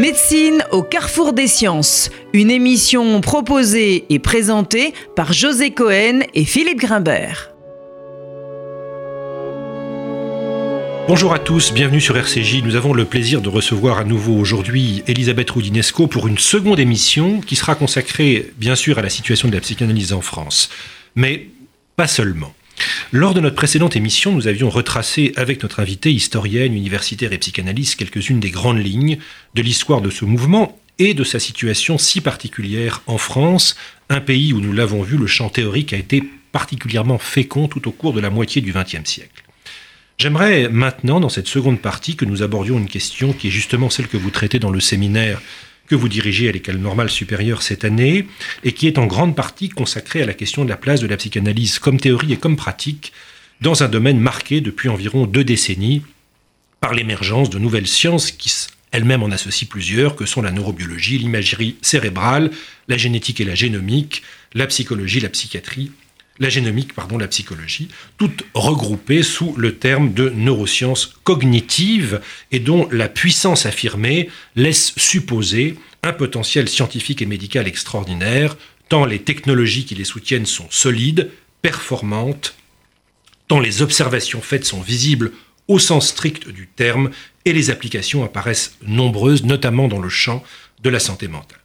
Médecine au carrefour des sciences, une émission proposée et présentée par José Cohen et Philippe Grimbert. Bonjour à tous, bienvenue sur RCJ. Nous avons le plaisir de recevoir à nouveau aujourd'hui Elisabeth Roudinesco pour une seconde émission qui sera consacrée bien sûr à la situation de la psychanalyse en France, mais pas seulement. Lors de notre précédente émission, nous avions retracé avec notre invitée, historienne, universitaire et psychanalyste, quelques-unes des grandes lignes de l'histoire de ce mouvement et de sa situation si particulière en France, un pays où nous l'avons vu, le champ théorique a été particulièrement fécond tout au cours de la moitié du XXe siècle. J'aimerais maintenant, dans cette seconde partie, que nous abordions une question qui est justement celle que vous traitez dans le séminaire que vous dirigez à l'école normale supérieure cette année, et qui est en grande partie consacrée à la question de la place de la psychanalyse comme théorie et comme pratique dans un domaine marqué depuis environ deux décennies par l'émergence de nouvelles sciences qui elles-mêmes en associent plusieurs, que sont la neurobiologie, l'imagerie cérébrale, la génétique et la génomique, la psychologie, la psychiatrie, la génomique, pardon, la psychologie, toutes regroupées sous le terme de neurosciences cognitives et dont la puissance affirmée laisse supposer un potentiel scientifique et médical extraordinaire, tant les technologies qui les soutiennent sont solides, performantes, tant les observations faites sont visibles au sens strict du terme et les applications apparaissent nombreuses, notamment dans le champ de la santé mentale.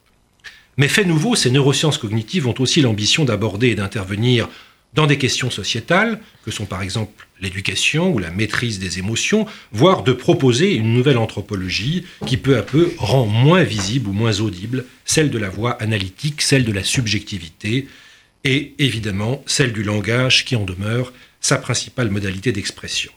Mais fait nouveau, ces neurosciences cognitives ont aussi l'ambition d'aborder et d'intervenir dans des questions sociétales, que sont par exemple l'éducation ou la maîtrise des émotions, voire de proposer une nouvelle anthropologie qui peu à peu rend moins visible ou moins audible celle de la voix analytique, celle de la subjectivité, et évidemment celle du langage qui en demeure sa principale modalité d'expression.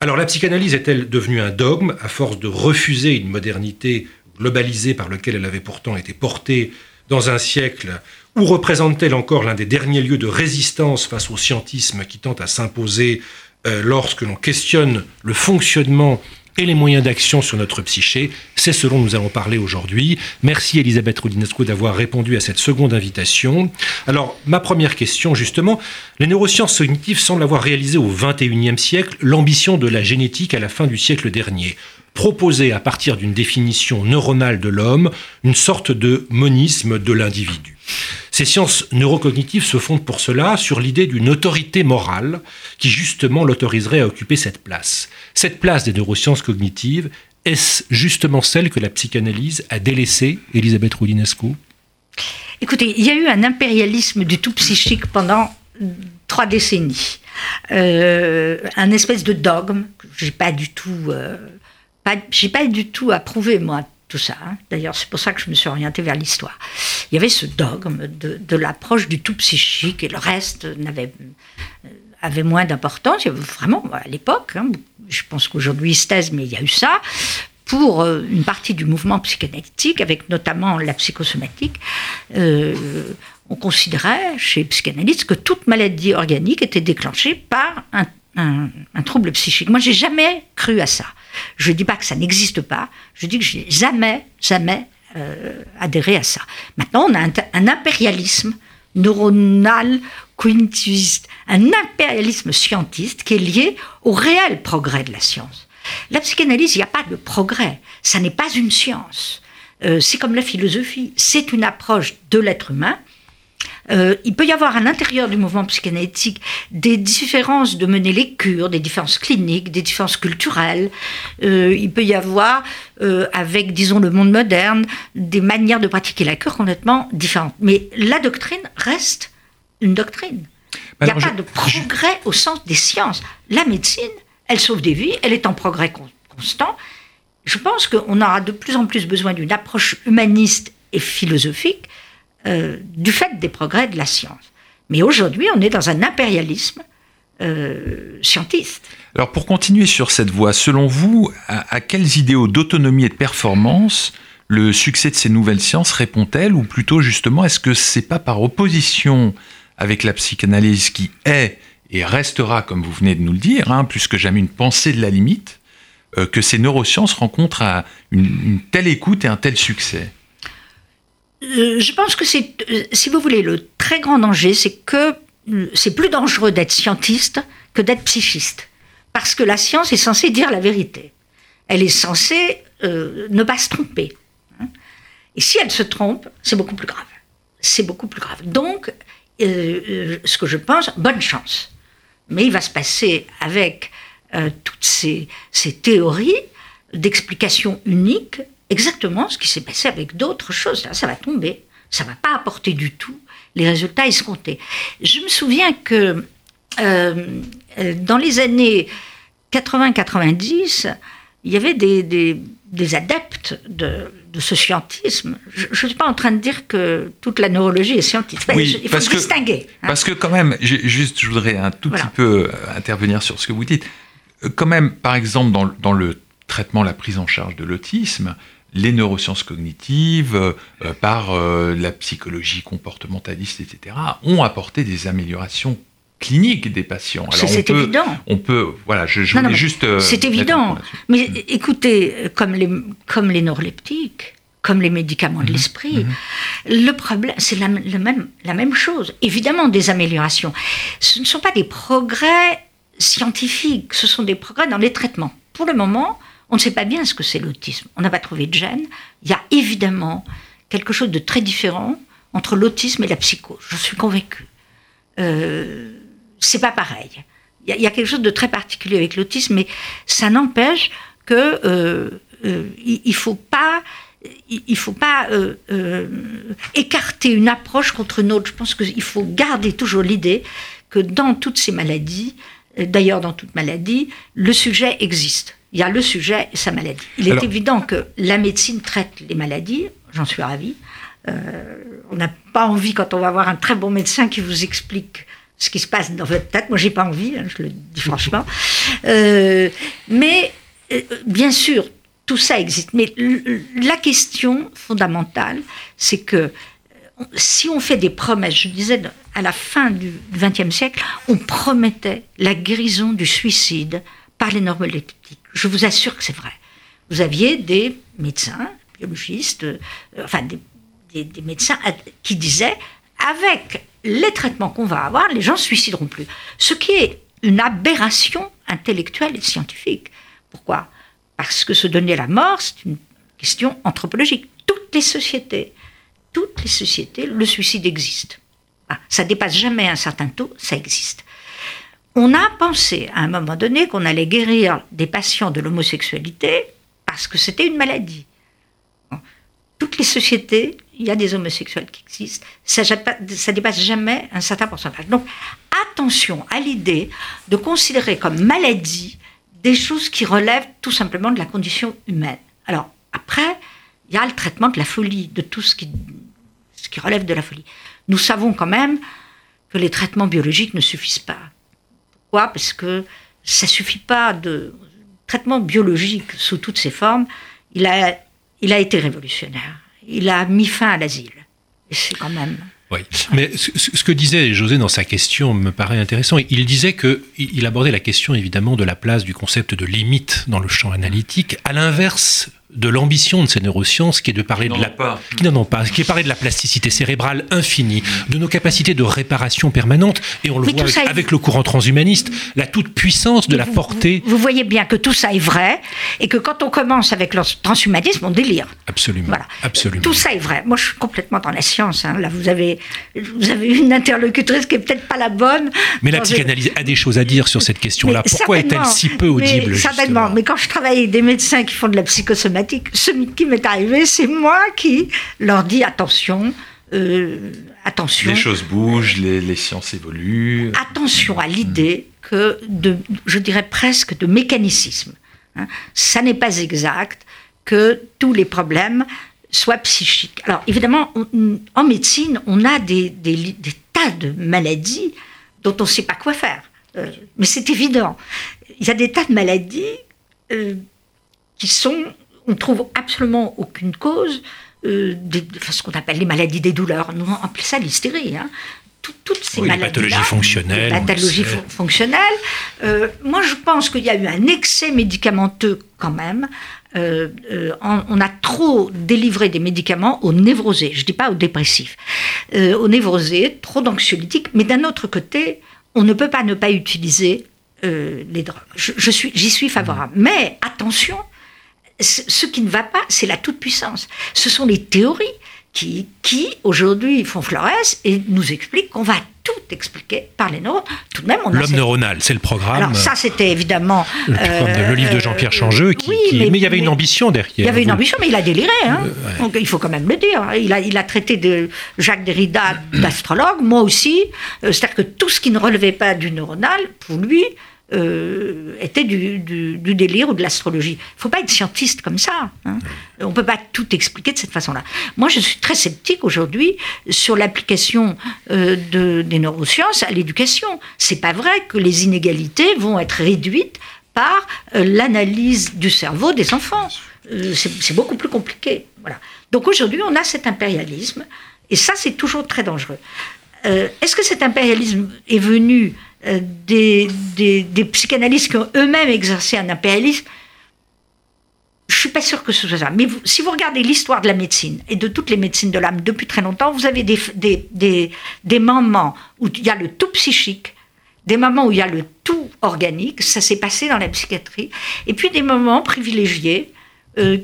Alors la psychanalyse est-elle devenue un dogme à force de refuser une modernité globalisée par laquelle elle avait pourtant été portée dans un siècle où représente-t-elle encore l'un des derniers lieux de résistance face au scientisme qui tente à s'imposer euh, lorsque l'on questionne le fonctionnement et les moyens d'action sur notre psyché. C'est ce dont nous allons parler aujourd'hui. Merci Elisabeth Roudinesco d'avoir répondu à cette seconde invitation. Alors, ma première question, justement, les neurosciences cognitives semblent avoir réalisé au XXIe siècle l'ambition de la génétique à la fin du siècle dernier proposer à partir d'une définition neuronale de l'homme une sorte de monisme de l'individu. Ces sciences neurocognitives se fondent pour cela sur l'idée d'une autorité morale qui justement l'autoriserait à occuper cette place. Cette place des neurosciences cognitives, est-ce justement celle que la psychanalyse a délaissée, Elisabeth Roudinescu Écoutez, il y a eu un impérialisme du tout psychique pendant trois décennies. Euh, un espèce de dogme, j'ai pas du tout euh, j'ai pas du tout approuvé, moi, tout ça. Hein. D'ailleurs, c'est pour ça que je me suis orientée vers l'histoire. Il y avait ce dogme de, l'approche du tout psychique et le reste n'avait euh, avait moins d'importance. Vraiment, à l'époque, hein, je pense qu'aujourd'hui il se taise, mais il y a eu ça, pour euh, une partie du mouvement psychanalytique, avec notamment la psychosomatique, euh, on considérait chez les psychanalystes que toute maladie organique était déclenchée par un, un trouble psychique. Moi, j'ai jamais cru à ça. Je ne dis pas que ça n'existe pas, je dis que je n'ai jamais, jamais euh, adhéré à ça. Maintenant, on a un, impérialisme neuronal, cognitiviste, un impérialisme scientiste qui est lié au réel progrès de la science. La psychanalyse, il n'y a pas de progrès, ça n'est pas une science. Euh, c'est comme la philosophie, c'est une approche de l'être humain euh, il peut y avoir à l'intérieur du mouvement psychanalytique des différences de mener les cures, des différences cliniques, des différences culturelles. Euh, il peut y avoir, euh, avec, disons, le monde moderne, des manières de pratiquer la cure complètement différentes. Mais la doctrine reste une doctrine. Il n'y a pas de progrès au sens des sciences. La médecine, elle sauve des vies, elle est en progrès constant. Je pense qu'on aura de plus en plus besoin d'une approche humaniste et philosophique euh, du fait des progrès de la science. Mais aujourd'hui, on est dans un impérialisme euh, scientiste. Alors pour continuer sur cette voie, selon vous, à, quels idéaux d'autonomie et de performance le succès de ces nouvelles sciences répond-elle? Ou plutôt justement, est-ce que c'est pas par opposition avec la psychanalyse qui est et restera, comme vous venez de nous le dire, hein, plus que jamais une pensée de la limite, euh, que ces neurosciences rencontrent une telle écoute et un tel succès? Je pense que c'est, euh, si vous voulez, le très grand danger, c'est que euh, c'est plus dangereux d'être scientiste que d'être psychiste. Parce que la science est censée dire la vérité. Elle est censée ne pas se tromper. Et si elle se trompe, c'est beaucoup plus grave. C'est beaucoup plus grave. Donc, euh, ce que je pense, bonne chance. Mais il va se passer avec toutes ces, ces théories d'explication unique exactement ce qui s'est passé avec d'autres choses. Là, ça va tomber. Ça va pas apporter du tout les résultats escomptés. Je me souviens que euh, dans les années 80-90, il y avait des, des, adeptes de, de, ce scientisme. Je ne suis pas en train de dire que toute la neurologie est scientifique. Oui, il faut parce distinguer. Hein. Parce que quand même, juste, je voudrais un tout petit peu euh, intervenir sur ce que vous dites. Euh, quand même, par exemple, dans, dans le traitement, la prise en charge de l'autisme, les neurosciences cognitives, euh, par euh, la psychologie comportementaliste, etc., ont apporté des améliorations cliniques des patients. C'est évident. On peut, voilà, je, voulais juste. Euh, c'est évident. Mais écoutez, comme les, comme les neuroleptiques, comme les médicaments de mhm. l'esprit, mhm. le problème, c'est la, même, la même chose. Évidemment, des améliorations. Ce ne sont pas des progrès scientifiques, ce sont des progrès dans les traitements. Pour le moment, on ne sait pas bien ce que c'est l'autisme. On n'a pas trouvé de gène. Il y a évidemment quelque chose de très différent entre l'autisme et la psychose. Je suis convaincue. Euh, c'est pas pareil. Il y, a quelque chose de très particulier avec l'autisme, mais ça n'empêche que euh, euh, il, faut pas il faut pas euh, écarter une approche contre une autre. Je pense qu'il faut garder toujours l'idée que dans toutes ces maladies, d'ailleurs dans toute maladie, le sujet existe il y a le sujet et sa maladie. Il est évident que la médecine traite les maladies, j'en suis ravie. Euh, on n'a pas envie, quand on va voir un très bon médecin qui vous explique ce qui se passe dans votre tête, moi j'ai pas envie, hein, je le dis franchement. Euh, mais euh, bien sûr, tout ça existe. Mais la question fondamentale, c'est que si on fait des promesses, je disais à la fin du XXe siècle, on promettait la guérison du suicide par les normoleptiques. Je vous assure que c'est vrai. Vous aviez des médecins, biologistes, euh, enfin des, médecins qui disaient avec les traitements qu'on va avoir, les gens ne suicideront plus. Ce qui est une aberration intellectuelle et scientifique. Pourquoi? Parce que se donner la mort, c'est une question anthropologique. Toutes les sociétés, toutes les sociétés, le suicide existe. Ah, ça dépasse jamais un certain taux, ça existe on a pensé à un moment donné qu'on allait guérir des patients de l'homosexualité parce que c'était une maladie. Toutes les sociétés, il y a des homosexuels qui existent, ça, dépasse jamais un certain pourcentage. Donc attention à l'idée de considérer comme maladie des choses qui relèvent tout simplement de la condition humaine. Alors après, il y a le traitement de la folie, de tout ce qui, ce qui relève de la folie. Nous savons quand même que les traitements biologiques ne suffisent pas pourquoi? Parce que ça suffit pas de traitement biologique sous toutes ses formes. Il a, il a été révolutionnaire. Il a mis fin à l'asile. Et c'est quand même. Oui, mais ce que disait José dans sa question me paraît intéressant. Il disait que il abordait la question évidemment de la place du concept de limite dans le champ analytique, à l'inverse de l'ambition de ces neurosciences qui est de parler de la qui n'en ont pas qui est parler de la plasticité cérébrale infinie de nos capacités de réparation permanente et on le voit avec, le courant transhumaniste la toute puissance de la portée. vous, voyez bien que tout ça est vrai et que quand on commence avec le transhumanisme on délire. Absolument. Voilà. Absolument. Tout ça est vrai. Moi je suis complètement dans la science hein. là vous avez vous avez une interlocutrice qui est peut-être pas la bonne. Mais la psychanalyse a des choses à dire sur cette question là pourquoi est-elle si peu audible certainement. mais quand je travaille avec des médecins qui font de la psychosomatique ce qui m'est arrivé, c'est moi qui leur dis attention, euh, attention. Les choses bougent, les, sciences évoluent. Attention à l'idée que, de, je dirais presque de mécanicisme. Hein. Ça n'est pas exact que tous les problèmes soient psychiques. Alors évidemment, en médecine, on a des, tas de maladies dont on ne sait pas quoi faire. Euh, mais c'est évident. Il y a des tas de maladies euh, qui sont on trouve absolument aucune cause euh, de, ce qu'on appelle les maladies des douleurs. Nous on appelle ça l'hystérie. Hein. toutes ces maladies. Les pathologies fonctionnelles. Les pathologies fonctionnelles. Euh, moi, je pense qu'il y a eu un excès médicamenteux quand même. Euh, on, a trop délivré des médicaments aux névrosés, je ne dis pas aux dépressifs, aux névrosés, trop d'anxiolytiques, mais d'un autre côté, on ne peut pas ne pas utiliser les drogues. Je, suis, j'y suis favorable. Mais attention, ce qui ne va pas, c'est la toute-puissance. Ce sont les théories qui, qui aujourd'hui font florès et nous expliquent qu'on va tout expliquer par les neurones. Tout de même, on L'homme neuronal, c'est le programme. Alors ça, c'était évidemment le, euh, le, livre de Jean-Pierre Changeux. Qui, mais, il y avait une ambition derrière. Il y avait une ambition, mais il a déliré. Hein. Euh, Donc il faut quand même le dire. Il a, il a traité de Jacques Derrida d'astrologue, moi aussi. Euh, c'est-à-dire que tout ce qui ne relevait pas du neuronal, pour lui, euh, était du, délire ou de l'astrologie. Il ne faut pas être scientiste comme ça. Hein. On ne peut pas tout expliquer de cette façon-là. Moi, je suis très sceptique aujourd'hui sur l'application euh, des neurosciences à l'éducation. C'est pas vrai que les inégalités vont être réduites par euh, l'analyse du cerveau des enfants. c'est beaucoup plus compliqué. Voilà. Donc aujourd'hui, on a cet impérialisme, et ça, c'est toujours très dangereux. Est-ce que cet impérialisme est venu euh, des, psychanalystes qui ont eux-mêmes exercé un impérialisme, je suis pas sûre que ce soit ça. Mais si vous regardez l'histoire de la médecine et de toutes les médecines de l'âme depuis très longtemps, vous avez des, moments où il y a le tout psychique, des moments où il y a le tout organique, ça s'est passé dans la psychiatrie, et puis des moments privilégiés. Euh,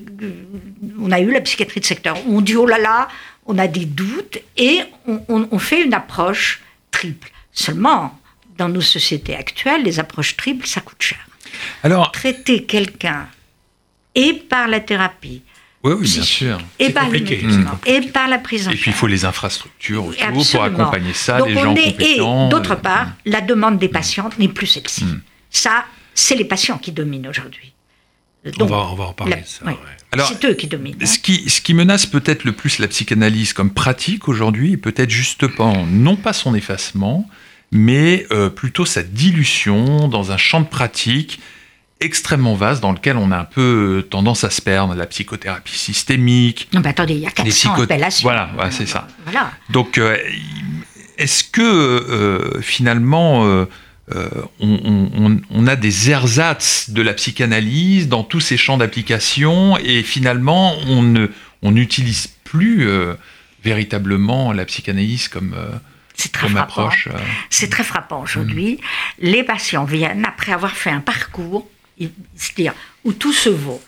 on a eu la psychiatrie de secteur on dit oh là là, on a des doutes et on, on fait une approche triple. Seulement, dans nos sociétés actuelles, les approches triples, ça coûte cher. Alors, traiter quelqu'un et par la thérapie, oui, oui, bien sûr. Et par, et par la prise en charge. Et puis il faut les infrastructures autour pour accompagner ça, les gens compétents. Et d'autre euh, part, mm. la demande des patientes n'est plus celle-ci. Mm. Ça, c'est les patients qui dominent aujourd'hui. On va, on va, en parler. c'est eux qui dominent. Hein. Ce, qui, ce qui menace peut-être le plus la psychanalyse comme pratique aujourd'hui, peut-être justement non pas son effacement, mais euh, plutôt sa dilution dans un champ de pratique extrêmement vaste dans lequel on a un peu tendance à se perdre, la psychothérapie systémique. Non, mais attendez, il y a 400 appellations. Voilà, c'est ça. Voilà. Donc, euh, est-ce que euh, finalement, on, a des ersatz de la psychanalyse dans tous ces champs d'application et finalement, on n'utilise plus véritablement la psychanalyse comme c'est très, frappant. Euh. C'est très frappant aujourd'hui. Mm. Les patients viennent après avoir fait un parcours, c'est-à-dire où tout se vaut.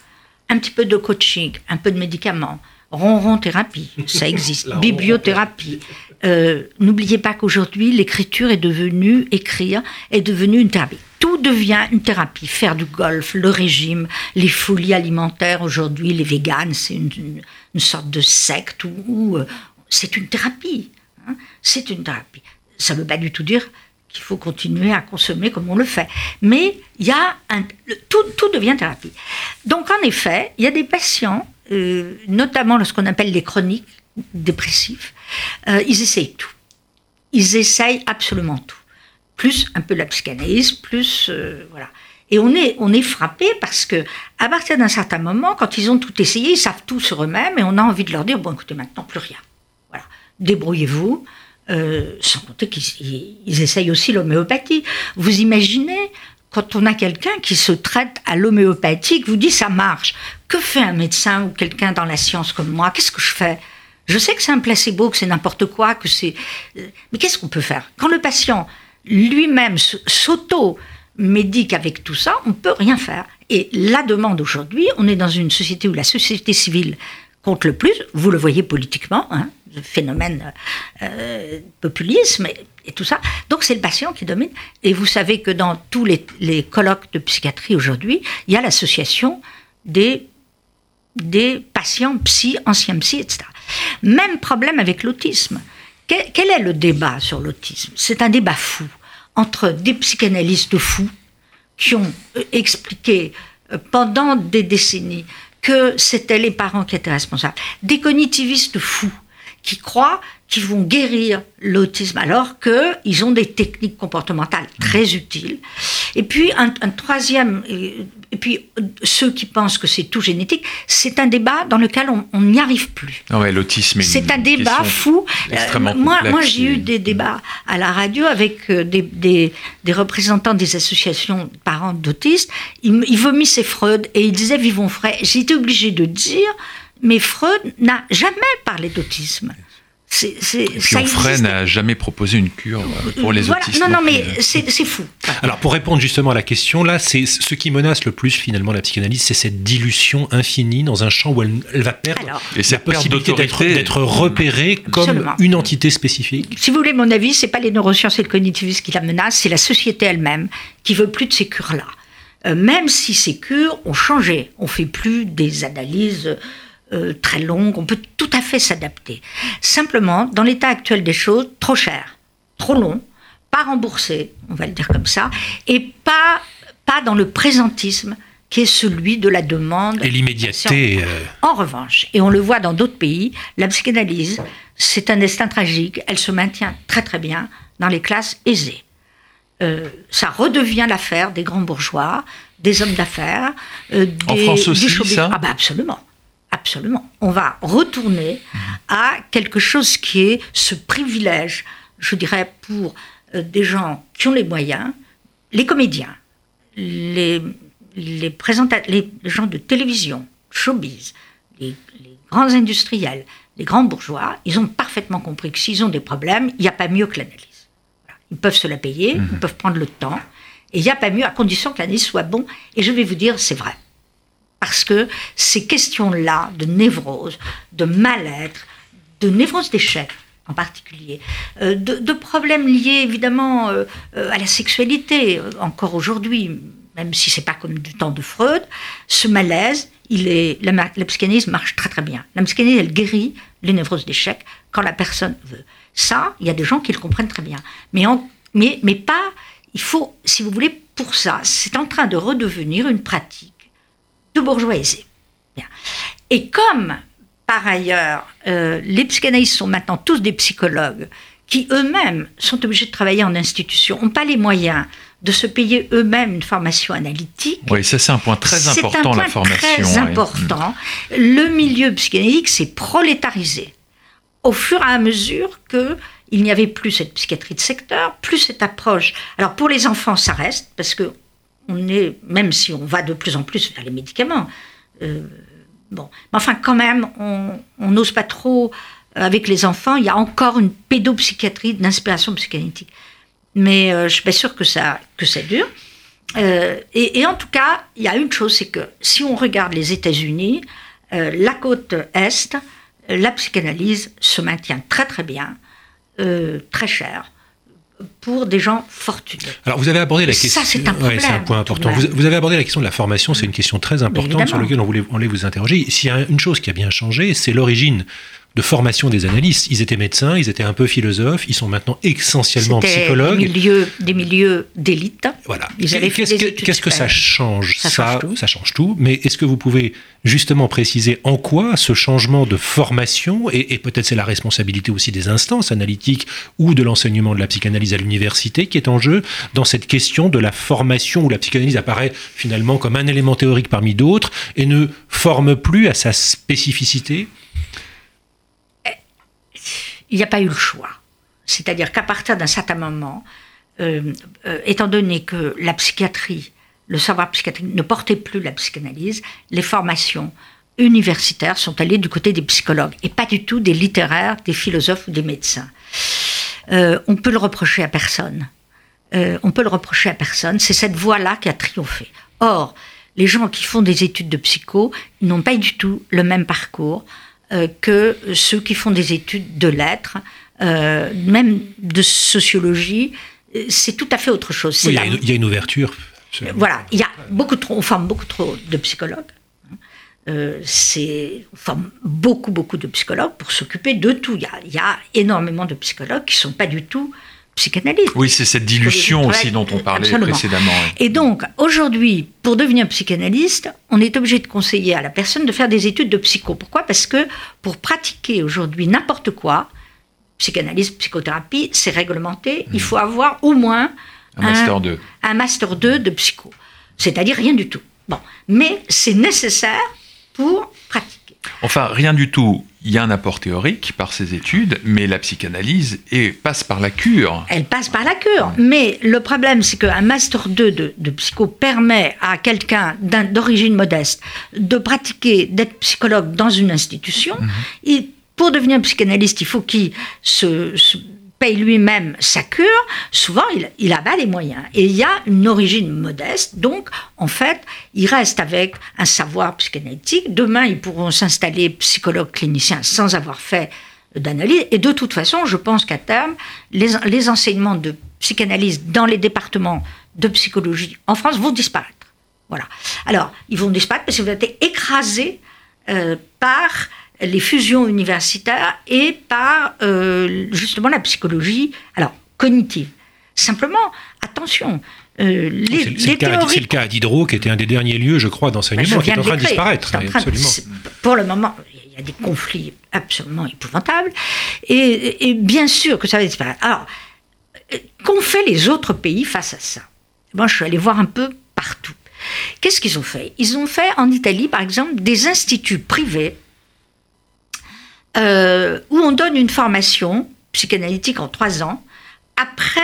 Un petit peu de coaching, un peu de médicaments, ronron thérapie, ça existe, bibliothérapie. Euh, n'oubliez pas qu'aujourd'hui, l'écriture est devenue, écrire, est devenue une thérapie. Tout devient une thérapie. Faire du golf, le régime, les folies alimentaires aujourd'hui, les véganes, c'est une, sorte de secte où euh, c'est une thérapie. Hein, c'est une thérapie. Ça ne veut pas du tout dire qu'il faut continuer à consommer comme on le fait. Mais il y a un, tout, tout, devient thérapie. Donc en effet, il y a des patients, euh, notamment lorsqu'on appelle les chroniques dépressifs, euh, ils essayent tout. Ils essayent absolument tout. Plus un peu la psychanalyse, plus euh, voilà. Et on est, on est frappé parce que à partir d'un certain moment, quand ils ont tout essayé, ils savent tout sur eux-mêmes et on a envie de leur dire bon, écoutez, maintenant plus rien débrouillez-vous. Euh, sans compter qu'ils essayent aussi l'homéopathie. Vous imaginez, quand on a quelqu'un qui se traite à l'homéopathie, qui vous dit ça marche, que fait un médecin ou quelqu'un dans la science comme moi? Qu'est-ce que je fais? Je sais que c'est un placebo, que c'est n'importe quoi, que c'est. Mais qu'est-ce qu'on peut faire? Quand le patient lui-même s'auto-médique avec tout ça, on ne peut rien faire. Et la demande aujourd'hui, on est dans une société où la société civile compte le plus, vous le voyez politiquement, hein, le phénomène euh, populisme et, tout ça. Donc c'est le patient qui domine. Et vous savez que dans tous les, colloques de psychiatrie aujourd'hui, il y a l'association des, des patients psy, anciens psy, etc. Même problème avec l'autisme. Quel, est le débat sur l'autisme? C'est un débat fou entre des psychanalystes fous qui ont euh, expliqué euh, pendant des décennies que c'était les parents qui étaient responsables. Des cognitivistes fous qui croient qu'ils vont guérir l'autisme alors qu'ils ont des techniques comportementales très utiles. Et puis un, troisième, et, puis ceux qui pensent que c'est tout génétique, c'est un débat dans lequel on n'y arrive plus. Ah ouais, l'autisme. C'est un débat fou. Euh, moi, moi j'ai eu des débats à la radio avec euh, des, des, des représentants des associations de parents d'autistes. Ils, ils vomissaient Freud et ils disaient vivons frais. J'étais obligée de dire mais Freud n'a jamais parlé d'autisme. c'est, c'est, Et puis Onfray n'a jamais proposé une cure pour les Voilà. autistes. Non, non, mais c'est, c'est fou. Alors pour répondre justement à la question, là, c'est ce qui menace le plus finalement la psychanalyse, c'est cette dilution infinie dans un champ où elle, elle va perdre Alors, Et la possibilité d'être repérée comme Absolument. une entité spécifique. si vous voulez mon avis, c'est pas les neurosciences et le cognitivisme qui la menacent, c'est la société elle-même qui veut plus de ces cures-là. Euh, même si ces cures ont changé, on fait plus des analyses euh, très longues, on peut tout à fait s'adapter. Simplement, dans l'état actuel des choses, trop cher, trop long, pas remboursé, on va le dire comme ça, et pas pas dans le présentisme qui est celui de la demande. Et l'immédiateté. euh, En revanche, et on le voit dans d'autres pays, la psychanalyse, c'est un destin tragique. Elle se maintient très très bien dans les classes aisées. Euh, ça redevient l'affaire des grands bourgeois, des hommes d'affaires, euh, En des- France du aussi, showbiz. ça? Ah bah absolument, absolument. On va retourner à quelque chose qui est ce privilège, je dirais, pour euh, des gens qui ont les moyens, les comédiens, les, les, présenta- les gens de télévision, showbiz, les, les grands industriels, les grands bourgeois, ils ont parfaitement compris que s'ils ont des problèmes, il n'y a pas mieux que l'analyse. Ils peuvent se la payer, ils peuvent prendre le temps, et il n'y a pas mieux à condition que l'analyse soit bon. Et je vais vous dire, c'est vrai. Parce que ces questions-là de névrose, de mal-être, de névrose d'échec en particulier, euh, de, problèmes liés évidemment euh, euh, à la sexualité, encore aujourd'hui, même si c'est pas comme du temps de Freud, ce malaise, il est, la, la psychanalyse marche très très bien. La psychanalyse, elle guérit les névroses d'échec quand la personne veut. Ça, il y a des gens qui le comprennent très bien. Mais, en- mais, mais pas, il faut, si vous voulez, pour ça, c'est en train de redevenir une pratique de bourgeois aisés. Bien. Et comme, par ailleurs, euh, les psychanalystes sont maintenant tous des psychologues qui eux-mêmes sont obligés de travailler en institution, n'ont pas les moyens de se payer eux-mêmes une formation analytique. Oui, ça c'est un point très important, un point la formation. Très ouais. important. Le milieu psychanalytique s'est prolétarisé au fur et à mesure que il n'y avait plus cette psychiatrie de secteur, plus cette approche. Alors pour les enfants, ça reste parce que on est, même si on va de plus en plus vers les médicaments, euh, bon, mais enfin quand même, on n'ose pas trop euh, avec les enfants. Il y a encore une pédopsychiatrie d'inspiration psychanalytique, mais euh, je suis pas sûre que ça que ça dure. Euh, et, et en tout cas, il y a une chose, c'est que si on regarde les États-Unis, euh, la côte est, la psychanalyse se maintient très très bien, euh, très cher, pour des gens fortunés. Alors vous avez abordé la Ça, question. c'est un Ouais, c'est un point important. Vous, avez abordé la question de la formation. C'est une question très importante sur laquelle on voulait, on voulait vous interroger. S'il y a une chose qui a bien changé, c'est l'origine de formation des analystes. Ils étaient médecins, ils étaient un peu philosophes, ils sont maintenant essentiellement psychologues. Des milieux, des milieux d'élite. Voilà. Qu'est-ce que, ça change? Ça change tout. ça change tout. Mais est-ce que vous pouvez justement préciser en quoi ce changement de formation, et, et peut-être c'est la responsabilité aussi des instances analytiques ou de l'enseignement de la psychanalyse à l'université qui est en jeu dans cette question de la formation où la psychanalyse apparaît finalement comme un élément théorique parmi d'autres et ne forme plus à sa spécificité? Il n'y a pas eu le choix. C'est-à-dire qu'à partir d'un certain moment, euh, euh, étant donné que la psychiatrie, le savoir psychiatrique ne portait plus la psychanalyse, les formations universitaires sont allées du côté des psychologues et pas du tout des littéraires, des philosophes ou des médecins. Euh, on peut le reprocher à personne. On peut le reprocher à personne. C'est cette voie-là qui a triomphé. Or, les gens qui font des études de psycho n'ont pas du tout le même parcours que ceux qui font des études de lettres, euh, même de sociologie. Euh, C'est tout à fait autre chose. Oui, il, y a une, il y a une ouverture. voilà, il y a beaucoup trop, on forme beaucoup trop de psychologues. Euh, c'est, on forme beaucoup, beaucoup de psychologues pour s'occuper de tout. Il y, a, il y a énormément de psychologues qui ne sont pas du tout Oui, c'est cette dilution aussi dont on parlait Absolument. précédemment. Et donc, aujourd'hui, pour devenir psychanalyste, on est obligé de conseiller à la personne de faire des études de psycho. Pourquoi? Parce que pour pratiquer aujourd'hui n'importe quoi, psychanalyse, psychothérapie, c'est réglementé, il faut avoir au moins Un master 2. un master 2 de psycho. C'est-à-dire rien du tout. Bon, mais c'est nécessaire pour pratiquer. Enfin, rien du tout. Il y a un apport théorique par ces études, mais la psychanalyse passe par la cure. Elle passe par la cure. Mais le problème, c'est qu'un Master 2 de, de psycho permet à quelqu'un d'origine modeste de pratiquer, d'être psychologue dans une institution. Et pour devenir psychanalyste, il faut qu'il se, paye lui-même sa cure. Souvent, il, il a pas les moyens. Et il y a une origine modeste. Donc, en fait, il reste avec un savoir psychanalytique. Demain, ils pourront s'installer psychologues cliniciens sans avoir fait d'analyse. Et de toute façon, je pense qu'à terme, les, enseignements de psychanalyse dans les départements de psychologie en France vont disparaître. Voilà. Alors, ils vont disparaître parce qu'ils vont être écrasés euh, par les fusions universitaires et par euh, justement la psychologie alors cognitive. Simplement, attention, euh, les, c'est, le cas, Diderot, qui était un des derniers lieux, je crois, d'enseignement, ben, qui est en train de disparaître. absolument. pour le moment, il y a des conflits absolument épouvantables, et, et bien sûr que ça va disparaître. Alors, qu'ont fait les autres pays face à ça? Moi, je suis allée voir un peu partout. Qu'est-ce qu'ils ont fait? Ils ont fait en Italie, par exemple, des instituts privés euh, où on donne une formation psychanalytique en trois ans après,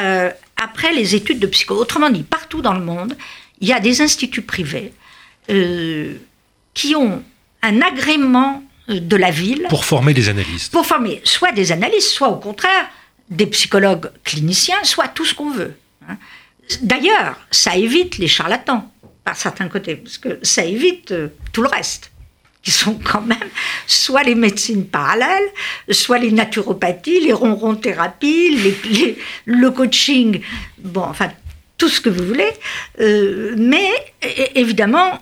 euh, après les études de psycho. Autrement dit, partout dans le monde, il y a des instituts privés euh, qui ont un agrément de la ville. Pour former des analystes. Pour former soit des analystes, soit au contraire des psychologues cliniciens, soit tout ce qu'on veut. Hein. D'ailleurs, ça évite les charlatans, par certains côtés, parce que ça évite tout le reste, qui sont quand même soit les médecines parallèles, soit les naturopathies, les ronron-thérapies, le coaching, bon, enfin, tout ce que vous voulez. Euh, mais évidemment,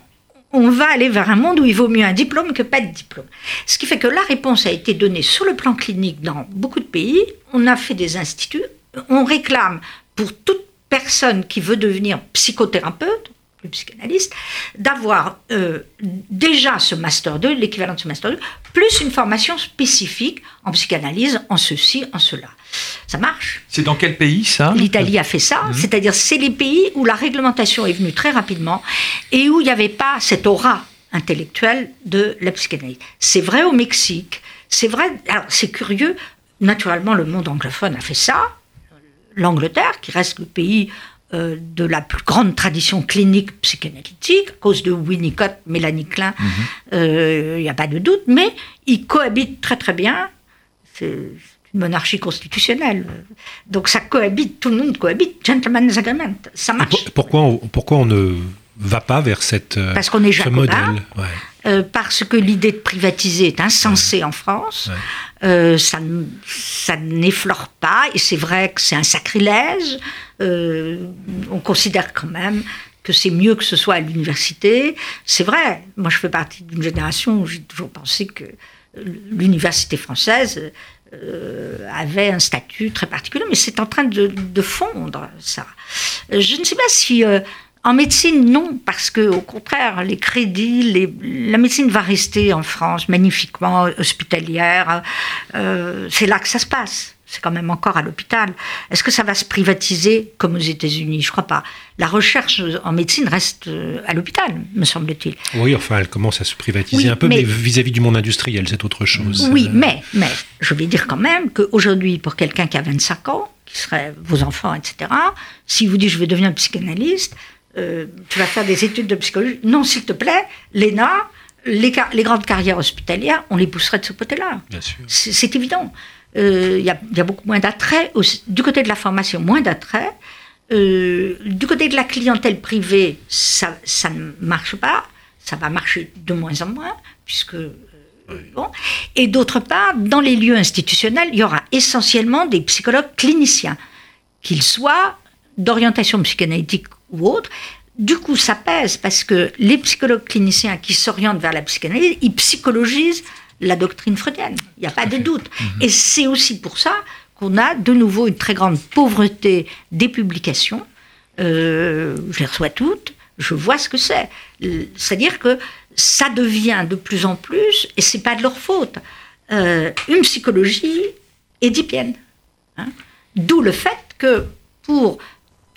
on va aller vers un monde où il vaut mieux un diplôme que pas de diplôme. Ce qui fait que la réponse a été donnée sur le plan clinique dans beaucoup de pays. On a fait des instituts. On réclame pour toute personne qui veut devenir psychothérapeute, plus psychanalyste, d'avoir euh, déjà ce Master 2, l'équivalent de ce Master 2, plus une formation spécifique en psychanalyse, en ceci, en cela. Ça marche. C'est dans quel pays ça? L'Italie a fait ça, mhm. c'est-à-dire c'est les pays où la réglementation est venue très rapidement et où il n'y avait pas cette aura intellectuelle de la psychanalyse. C'est vrai au Mexique, c'est vrai, alors c'est curieux, naturellement le monde anglophone a fait ça, l'Angleterre, qui reste le pays euh, de la plus grande tradition clinique psychanalytique, à cause de Winnicott, Mélanie Klein, mhm. euh, il n'y a pas de doute, mais ils cohabitent très très bien. C'est une monarchie constitutionnelle. Donc ça cohabite, tout le monde cohabite, gentleman's agreement, ça marche. Pourquoi on, pourquoi on ne va pas vers cette, euh, parce qu'on est ce modèle Parce que l'idée de privatiser est insensée en France. Euh, ça, ça n'effleure pas, et c'est vrai que c'est un sacrilège. Euh, on considère quand même que c'est mieux que ce soit à l'université. C'est vrai, moi je fais partie d'une génération où j'ai toujours pensé que l'université française euh, avait un statut très particulier, mais c'est en train de, de, fondre, ça. Je ne sais pas si en médecine, non, parce que au contraire, les crédits, les, la médecine va rester en France magnifiquement hospitalière. Euh, c'est là que ça se passe. C'est quand même encore à l'hôpital. Est-ce que ça va se privatiser comme aux États-Unis? Je crois pas. La recherche en médecine reste euh, à l'hôpital, me semble-t-il. Oui, enfin, elle commence à se privatiser un peu, mais vis-à-vis du monde industriel, c'est autre chose. Oui, euh, mais, mais je vais dire quand même qu'aujourd'hui, pour quelqu'un qui a 25 ans, qui serait vos enfants, etc., si vous dites je veux devenir psychanalyste, euh, tu vas faire des études de psychologie. Non, s'il te plaît, l'ENA, les, les, grandes carrières hospitalières, on les pousserait de ce côté-là. C'est évident. Il euh, y, a beaucoup moins d'attrait. Du côté de la formation, moins d'attrait. Euh, du côté de la clientèle privée, ça, ça, ne marche pas. Ça va marcher de moins en moins, puisque. Bon. Et d'autre part, dans les lieux institutionnels, il y aura essentiellement des psychologues cliniciens, qu'ils soient d'orientation psychanalytique ou autre. Du coup, ça pèse parce que les psychologues cliniciens qui s'orientent vers la psychanalyse, ils psychologisent la doctrine freudienne. Il n'y a pas de doute. Mhm. Et c'est aussi pour ça qu'on a de nouveau une très grande pauvreté des publications. Euh, je les reçois toutes, je vois ce que c'est. C'est-à-dire que ça devient de plus en plus, et c'est pas de leur faute, euh, une psychologie édipienne. Hein. D'où le fait que pour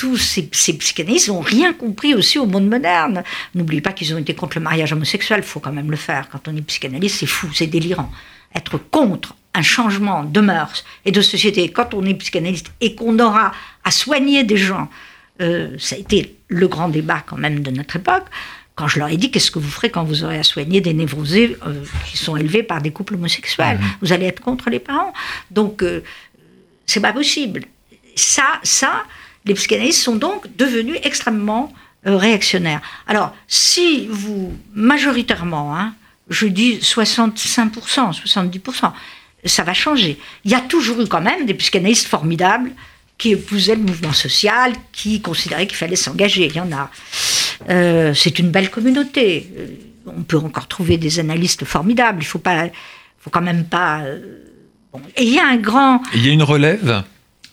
tous ces, psychanalystes n'ont rien compris aussi au monde moderne. N'oubliez pas qu'ils ont été contre le mariage homosexuel, il faut quand même le faire. Quand on est psychanalyste, c'est fou, c'est délirant. Être contre un changement de mœurs et de société, quand on est psychanalyste et qu'on aura à soigner des gens, euh, ça a été le grand débat quand même de notre époque, quand je leur ai dit qu'est-ce que vous ferez quand vous aurez à soigner des névrosés euh, qui sont élevés par des couples homosexuels? Mhm. Vous allez être contre les parents. Donc, euh, c'est pas possible. Ça, ça, les psychanalystes sont donc devenus extrêmement euh, réactionnaires. Alors, si vous, majoritairement, hein, je dis 65%, 70%, ça va changer. Il y a toujours eu quand même des psychanalystes formidables qui épousaient le mouvement social, qui considéraient qu'il fallait s'engager. Il y en a. Euh, c'est une belle communauté. Euh, On peut encore trouver des analystes formidables. Il faut pas, faut quand même pas. euh, bon. Et il y a un grand, Il y a une relève?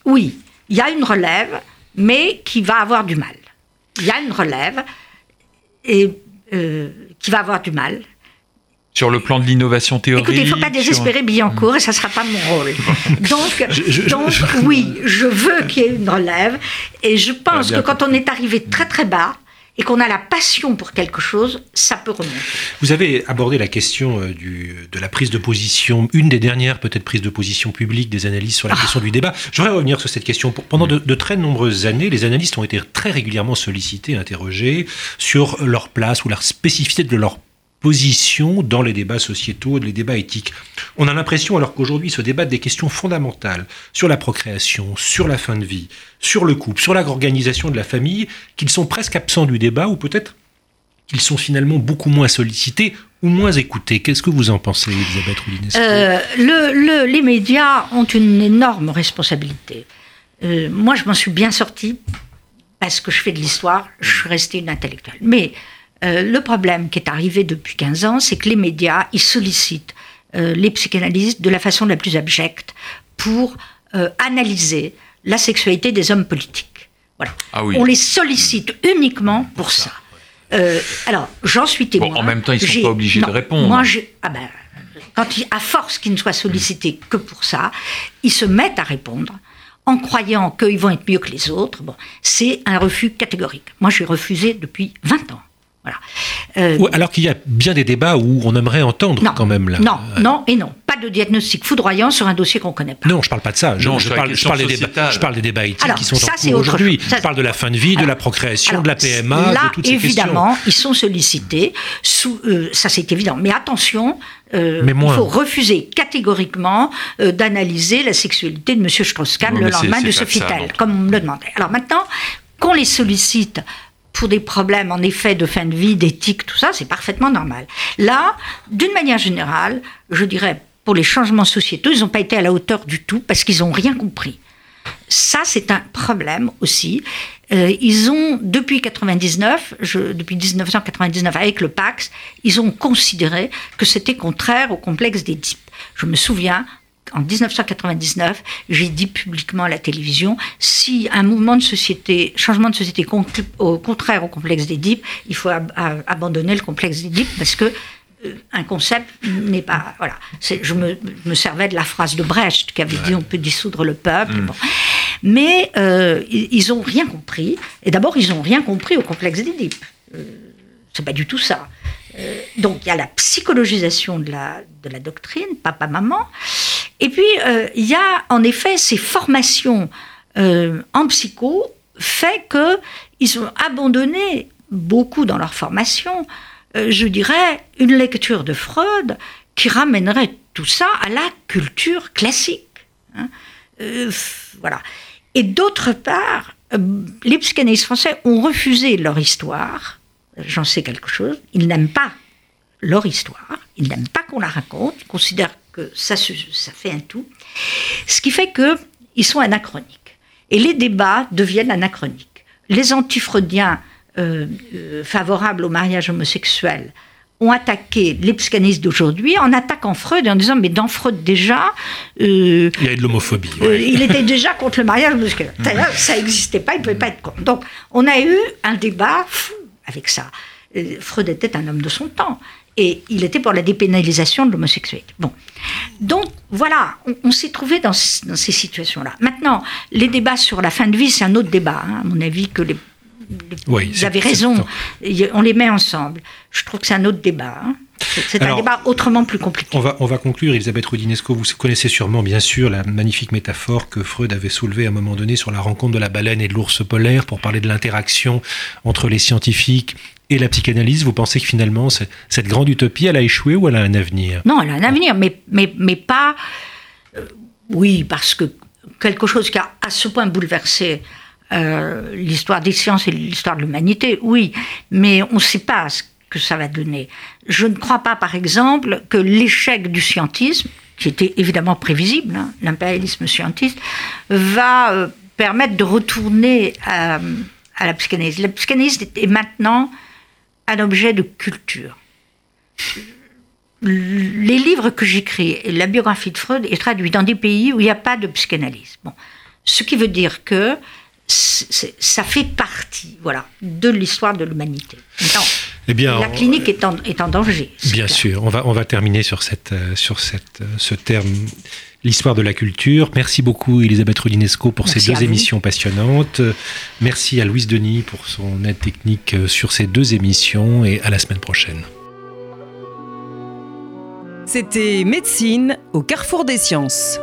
Oui, il y a une relève, mais qui va avoir du mal. Il y a une relève et euh, qui va avoir du mal. sur le plan de l'innovation théorique Écoutez, il ne faut pas sur- désespérer Billancourt et ça ne sera pas mon rôle. Donc, Je- je- donc je- oui, je veux qu'il y ait une relève et je pense que quand on est arrivé très très bas et qu'on a la passion pour quelque chose, ça peut remonter. Vous avez abordé la question euh, du, de la prise de position, une des dernières peut-être prises de position publiques des analystes sur la Ah. question du débat. Je voudrais revenir sur cette question. Pendant de, de très nombreuses années, les analystes ont été très régulièrement sollicités, interrogés sur leur place ou la spécificité de leur position dans les débats sociétaux, les débats éthiques. On a l'impression, alors qu'aujourd'hui se débattent des questions fondamentales sur la procréation, sur la fin de vie, sur le couple, sur l'organisation de la famille, qu'ils sont presque absents du débat ou peut-être qu'ils sont finalement beaucoup moins sollicités ou moins écoutés. Qu'est-ce que vous en pensez, Elisabeth Roulinesco Euh, le- le- les médias ont une énorme responsabilité. Euh, moi, je m'en suis bien sortie parce que je fais de l'histoire, je suis restée une intellectuelle. Mais euh, le problème qui est arrivé depuis 15 ans, c'est que les médias, ils sollicitent euh, les psychanalystes de la façon la plus abjecte pour euh, analyser la sexualité des hommes politiques. Voilà. Ah oui. On les sollicite uniquement pour ça. Euh, alors, j'en suis témoin. en même temps, ils sont J'ai- pas obligés de répondre. Moi, ah ben, quand il- à force qu'ils ne soient sollicités que pour ça, ils se mettent à répondre en croyant qu'ils vont être mieux que les autres. Bon, c'est un refus catégorique. Moi, j'ai refusé depuis 20 ans. Voilà. Euh, alors qu'il y a bien des débats où on aimerait entendre non, quand même là. non, Euh, non et non. Pas de diagnostic foudroyant sur un dossier qu'on ne connaît pas. Non, je parle pas de ça. Je, Non, parle, je, question parle des débats, je parle des débats éthiques Alors, qui sont ça, en cours aujourd'hui. Je parle de la fin de vie, de la procréation, Alors, de la PMA, là, de toutes ces évidemment, questions. ils sont sollicités. Sous, euh, ça, c'est évident. Mais attention, euh, Mais moins. il faut refuser catégoriquement euh, d'analyser la sexualité de M. Strauss-Kahn le lendemain de Sofitel, donc. comme on me le demandait. Alors maintenant, qu'on les sollicite pour des problèmes, en effet, de fin de vie, d'éthique, tout ça, c'est parfaitement normal. Là, d'une manière générale, je dirais, pour les changements sociétaux, ils n'ont pas été à la hauteur du tout parce qu'ils n'ont rien compris. Ça, c'est un problème aussi. Euh, ils ont, depuis 99, je- depuis 1999, avec le Pax, ils ont considéré que c'était contraire au complexe d'Édipe. Je me souviens, en 1999, j'ai dit publiquement à la télévision, si un mouvement de société, changement de société au contraire au complexe d'Édipe, il faut ab- abandonner le complexe d'Édipe parce que euh, un concept n'est pas voilà. Je me, me servais de la phrase de Brecht qui avait dit on peut dissoudre le peuple bon. mais euh, ils, ils ont rien compris et d'abord ils ont rien compris au complexe d'Édipe euh, c'est pas du tout ça. Euh, donc il y a la psychologisation de la, de la doctrine papa maman et puis euh, il y a en effet ces formations euh, en psycho fait que ils ont abandonné beaucoup dans leur formation euh, je dirais, une lecture de Freud qui ramènerait tout ça à la culture classique. hein. Voilà. Et d'autre part, les psychanalystes français ont refusé leur histoire. J'en sais quelque chose. Ils n'aiment pas leur histoire. Ils n'aiment pas qu'on la raconte. Ils considèrent que ça, fait un tout. Ce qui fait qu'ils sont anachroniques. Et les débats deviennent anachroniques. Les antifreudiens euh, euh, favorables au mariage homosexuel ont attaqué les psychanalystes d'aujourd'hui en attaquant Freud et en disant mais dans Freud déjà euh, Il y a de l'homophobie. euh, ouais. il était déjà contre le mariage homosexuel. Ça n'existait pas, il ne pouvait pas être contre. Donc, on a eu un débat fou avec ça. Freud était un homme de son temps. Et il était pour la dépénalisation de l'homosexualité. Bon. Donc, voilà, on, on s'est trouvé dans, ce- dans ces situations-là. Maintenant, les débats sur la fin de vie, c'est un autre débat, hein, à mon avis, que les. Oui, vous avez raison, on les met ensemble. Je trouve que c'est un autre débat. hein. C'est un débat autrement plus compliqué. On va, on va conclure, Elisabeth Roudinesco. Vous connaissez sûrement, bien sûr, la magnifique métaphore que Freud avait soulevée à un moment donné sur la rencontre de la baleine et de l'ours polaire pour parler de l'interaction entre les scientifiques et la psychanalyse, vous pensez que finalement, cette grande utopie, elle a échoué ou elle a un avenir? Non, elle a un avenir, mais, mais, mais pas... Euh, oui, parce que quelque chose qui a à ce point bouleversé euh, l'histoire des sciences et l'histoire de l'humanité, oui, mais on ne sait pas ce que ça va donner. Je ne crois pas, par exemple, que l'échec du scientisme, qui était évidemment prévisible, hein, l'impérialisme scientiste, va euh, permettre de retourner à, à, la psychanalyse. La psychanalyse est maintenant un objet de culture. Les livres que j'écris, la biographie de Freud est traduite dans des pays où il n'y a pas de psychanalyse. Bon. Ce qui veut dire que ça fait partie voilà, de l'histoire de l'humanité. Eh bien, la clinique est en, est en danger. Bien sûr, on va, on va terminer sur, cette, euh, sur cette, euh, ce terme, l'histoire de la culture. Merci beaucoup Elisabeth Rudinesco pour ces deux émissions passionnantes. Merci à Louise Denis pour son aide technique euh, sur ces deux émissions et à la semaine prochaine. C'était Médecine au carrefour des sciences.